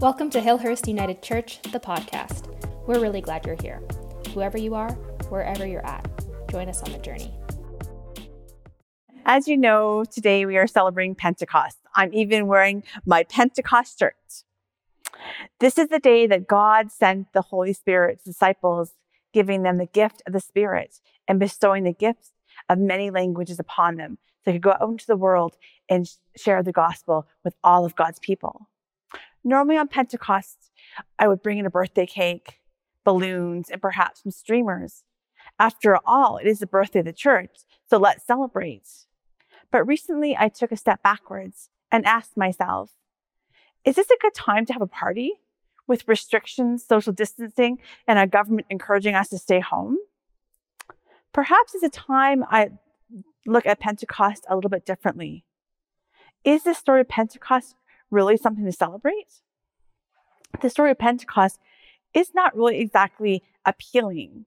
Welcome to Hillhurst United Church, the podcast. We're really glad you're here. Whoever you are, wherever you're at, join us on the journey. As you know, today we are celebrating Pentecost. I'm even wearing my Pentecost shirt. This is the day that God sent the Holy Spirit to disciples, giving them the gift of the Spirit and bestowing the gifts of many languages upon them so they could go out into the world and share the gospel with all of God's people. Normally on Pentecost, I would bring in a birthday cake, balloons, and perhaps some streamers. After all, it is the birthday of the church, so let's celebrate. But recently, I took a step backwards and asked myself, is this a good time to have a party with restrictions, social distancing, and our government encouraging us to stay home? Perhaps it's a time I look at Pentecost a little bit differently. Is the story of Pentecost really something to celebrate? The story of Pentecost is not really exactly appealing.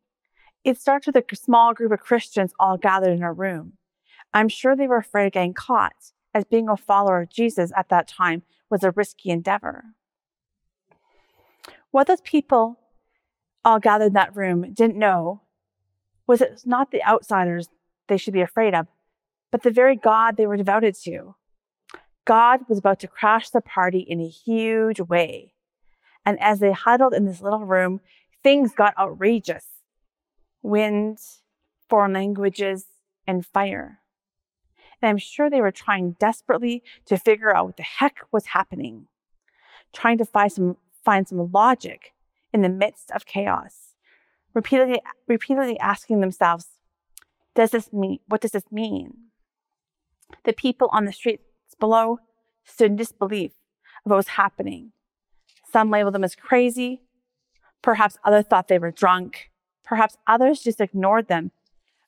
It starts with a small group of Christians all gathered in a room. I'm sure they were afraid of getting caught, as being a follower of Jesus at that time was a risky endeavor. What those people all gathered in that room didn't know was it not the outsiders they should be afraid of, but the very God they were devoted to. God was about to crash the party in a huge way. And as they huddled in this little room, things got outrageous wind, foreign languages, and fire. And I'm sure they were trying desperately to figure out what the heck was happening, trying to find some, find some logic in the midst of chaos, repeatedly, repeatedly asking themselves, does this mean, what does this mean? The people on the streets below stood in disbelief of what was happening. Some labeled them as crazy. Perhaps others thought they were drunk. Perhaps others just ignored them,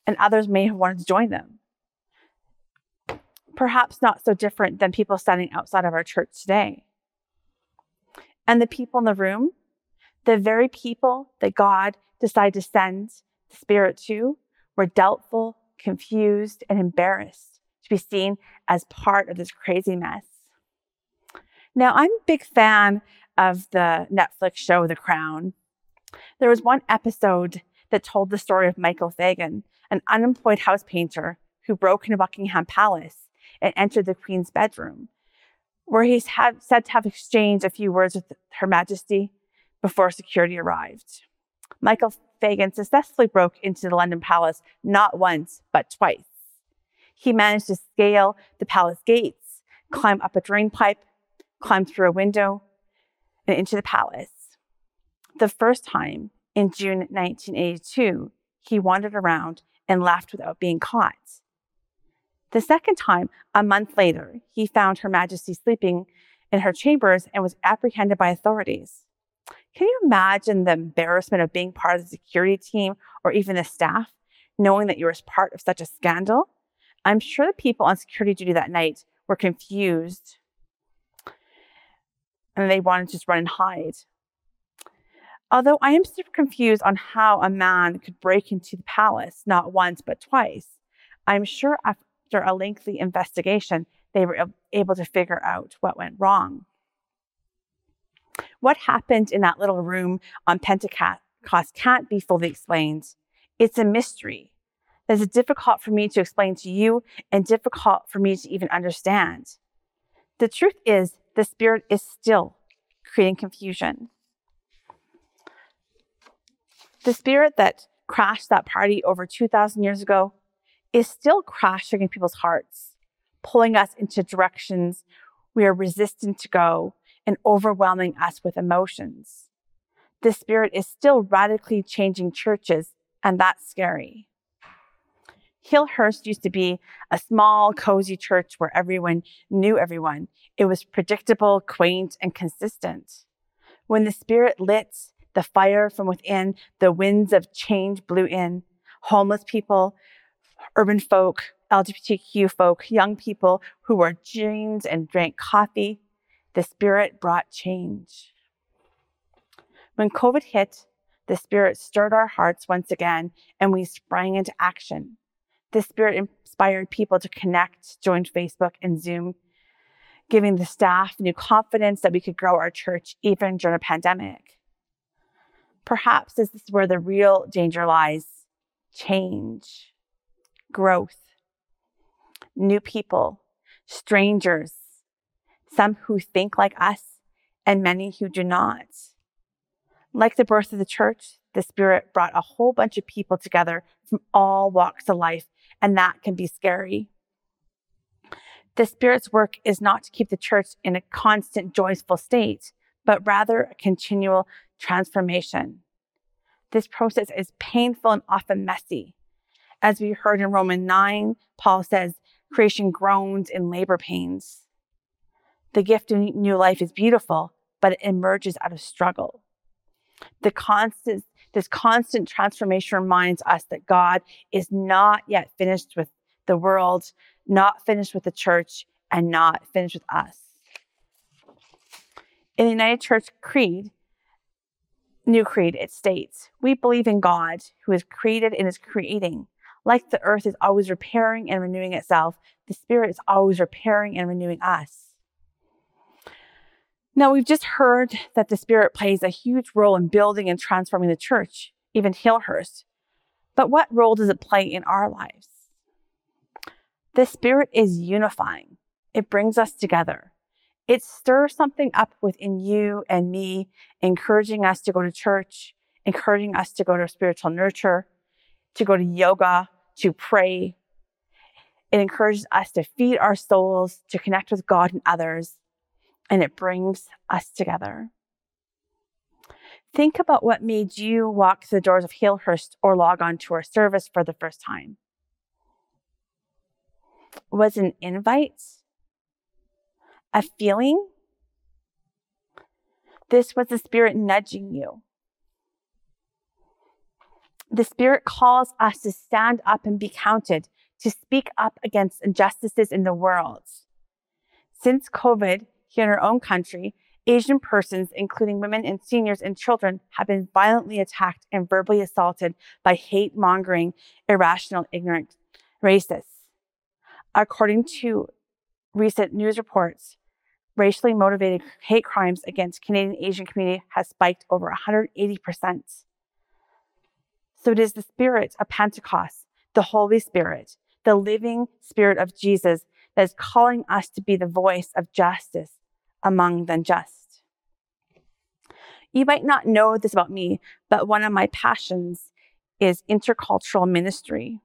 and others may have wanted to join them. Perhaps not so different than people standing outside of our church today. And the people in the room, the very people that God decided to send the Spirit to, were doubtful, confused, and embarrassed to be seen as part of this crazy mess. Now, I'm a big fan of the Netflix show The Crown. There was one episode that told the story of Michael Fagan, an unemployed house painter who broke into Buckingham Palace and entered the Queen's bedroom, where he's had, said to have exchanged a few words with Her Majesty before security arrived. Michael Fagan successfully broke into the London Palace not once, but twice. He managed to scale the palace gates, climb up a drain pipe, climb through a window, and into the palace. The first time, in June 1982, he wandered around and left without being caught. The second time, a month later, he found Her Majesty sleeping in her chambers and was apprehended by authorities. Can you imagine the embarrassment of being part of the security team or even the staff, knowing that you were part of such a scandal? I'm sure the people on security duty that night were confused and they wanted to just run and hide. Although I am super confused on how a man could break into the palace not once but twice, I'm sure after a lengthy investigation, they were able to figure out what went wrong. What happened in that little room on Pentecost can't be fully explained. It's a mystery that is difficult for me to explain to you and difficult for me to even understand. The truth is, the Spirit is still creating confusion. The Spirit that crashed that party over 2,000 years ago is still crashing in people's hearts, pulling us into directions we are resistant to go and overwhelming us with emotions. The Spirit is still radically changing churches, and that's scary. Hillhurst used to be a small, cozy church where everyone knew everyone. It was predictable, quaint, and consistent. When the Spirit lit the fire from within, the winds of change blew in. Homeless people, urban folk, LGBTQ folk, young people who wore jeans and drank coffee, the Spirit brought change. When COVID hit, the Spirit stirred our hearts once again, and we sprang into action. The Spirit inspired people to connect, join Facebook and Zoom, giving the staff new confidence that we could grow our church even during a pandemic. Perhaps this is where the real danger lies. Change, growth, new people, strangers, some who think like us, and many who do not. Like the birth of the church, the Spirit brought a whole bunch of people together from all walks of life, and that can be scary. The Spirit's work is not to keep the church in a constant joyful state, but rather a continual transformation. This process is painful and often messy. As we heard in Romans 9, Paul says, creation groans in labor pains. The gift of new life is beautiful, but it emerges out of struggle. The constant, this constant transformation reminds us that God is not yet finished with the world, not finished with the church, and not finished with us. In the United Church Creed, New Creed, it states, We believe in God who is created and is creating. Like the earth is always repairing and renewing itself, the Spirit is always repairing and renewing us. Now, we've just heard that the Spirit plays a huge role in building and transforming the church, even Hillhurst. But what role does it play in our lives? The Spirit is unifying, it brings us together. It stirs something up within you and me, encouraging us to go to church, encouraging us to go to spiritual nurture, to go to yoga, to pray. It encourages us to feed our souls, to connect with God and others, and it brings us together. Think about what made you walk through the doors of Hillhurst or log on to our service for the first time. Was an invite? A feeling? This was the Spirit nudging you. The Spirit calls us to stand up and be counted, to speak up against injustices in the world. Since COVID, here in our own country, Asian persons, including women and seniors and children, have been violently attacked and verbally assaulted by hate mongering, irrational, ignorant racists. According to recent news reports, racially motivated hate crimes against Canadian Asian community has spiked over 180%. So it is the spirit of Pentecost, the Holy Spirit, the living spirit of Jesus that is calling us to be the voice of justice among the just. You might not know this about me, but one of my passions is intercultural ministry.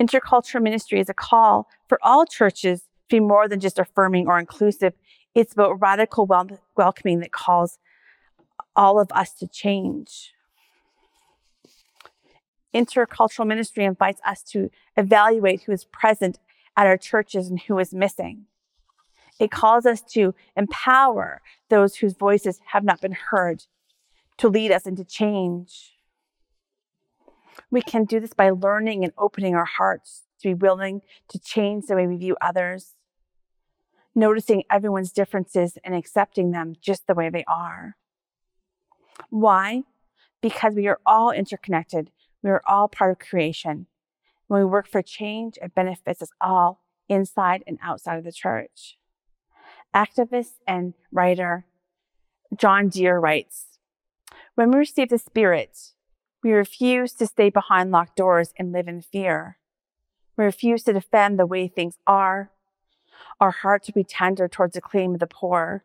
Intercultural ministry is a call for all churches to be more than just affirming or inclusive. It's about radical wel- welcoming that calls all of us to change. Intercultural ministry invites us to evaluate who is present at our churches and who is missing. It calls us to empower those whose voices have not been heard, to lead us into change. We can do this by learning and opening our hearts to be willing to change the way we view others, noticing everyone's differences and accepting them just the way they are. Why? Because we are all interconnected. We are all part of creation. When we work for change, it benefits us all inside and outside of the church. Activist and writer John Dear writes When we receive the Spirit, we refuse to stay behind locked doors and live in fear. We refuse to defend the way things are. Our hearts will be tender towards the claim of the poor.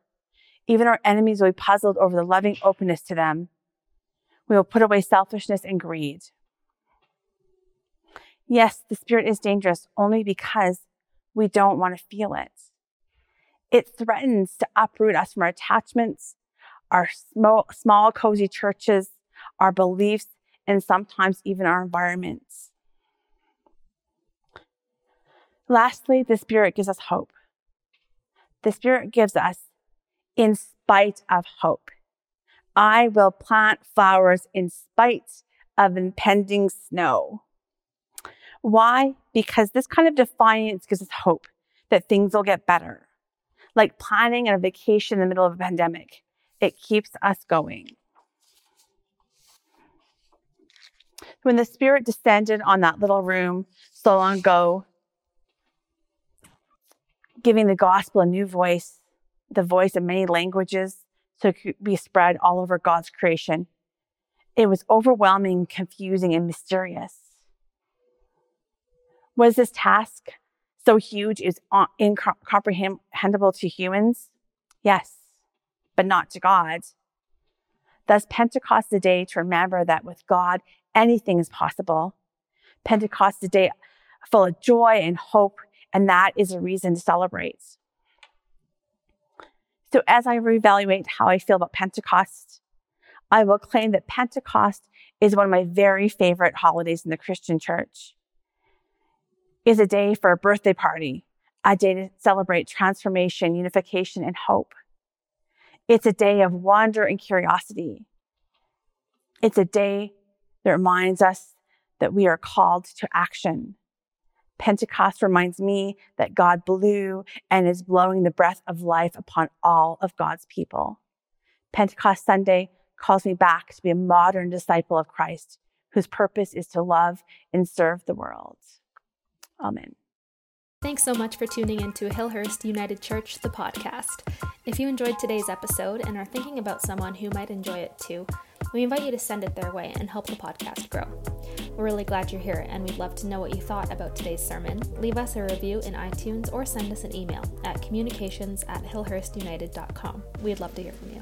Even our enemies will be puzzled over the loving openness to them. We will put away selfishness and greed. Yes, the spirit is dangerous only because we don't want to feel it. It threatens to uproot us from our attachments, our small, small, cozy churches, our beliefs, and sometimes even our environments. Lastly, the Spirit gives us hope. The Spirit gives us in spite of hope. I will plant flowers in spite of impending snow. Why? Because this kind of defiance gives us hope that things will get better. Like planning a vacation in the middle of a pandemic, it keeps us going. When the Spirit descended on that little room so long ago, giving the gospel a new voice, the voice of many languages, so it could be spread all over God's creation. It was overwhelming, confusing, and mysterious. Was this task so huge is incomprehensible to humans? Yes, but not to God. Thus, Pentecost is a day to remember that with God, anything is possible. Pentecost is a day full of joy and hope, and that is a reason to celebrate. So, as I reevaluate how I feel about Pentecost, I will claim that Pentecost is one of my very favorite holidays in the Christian church. It's a day for a birthday party, a day to celebrate transformation, unification, and hope. It's a day of wonder and curiosity. It's a day that reminds us that we are called to action. Pentecost reminds me that God blew and is blowing the breath of life upon all of God's people. Pentecost Sunday calls me back to be a modern disciple of Christ whose purpose is to love and serve the world. Amen. Thanks so much for tuning in to Hillhurst United Church, the podcast. If you enjoyed today's episode and are thinking about someone who might enjoy it too, we invite you to send it their way and help the podcast grow. We're really glad you're here and we'd love to know what you thought about today's sermon. Leave us a review in iTunes or send us an email at communications at hillhurstunited.com. We'd love to hear from you.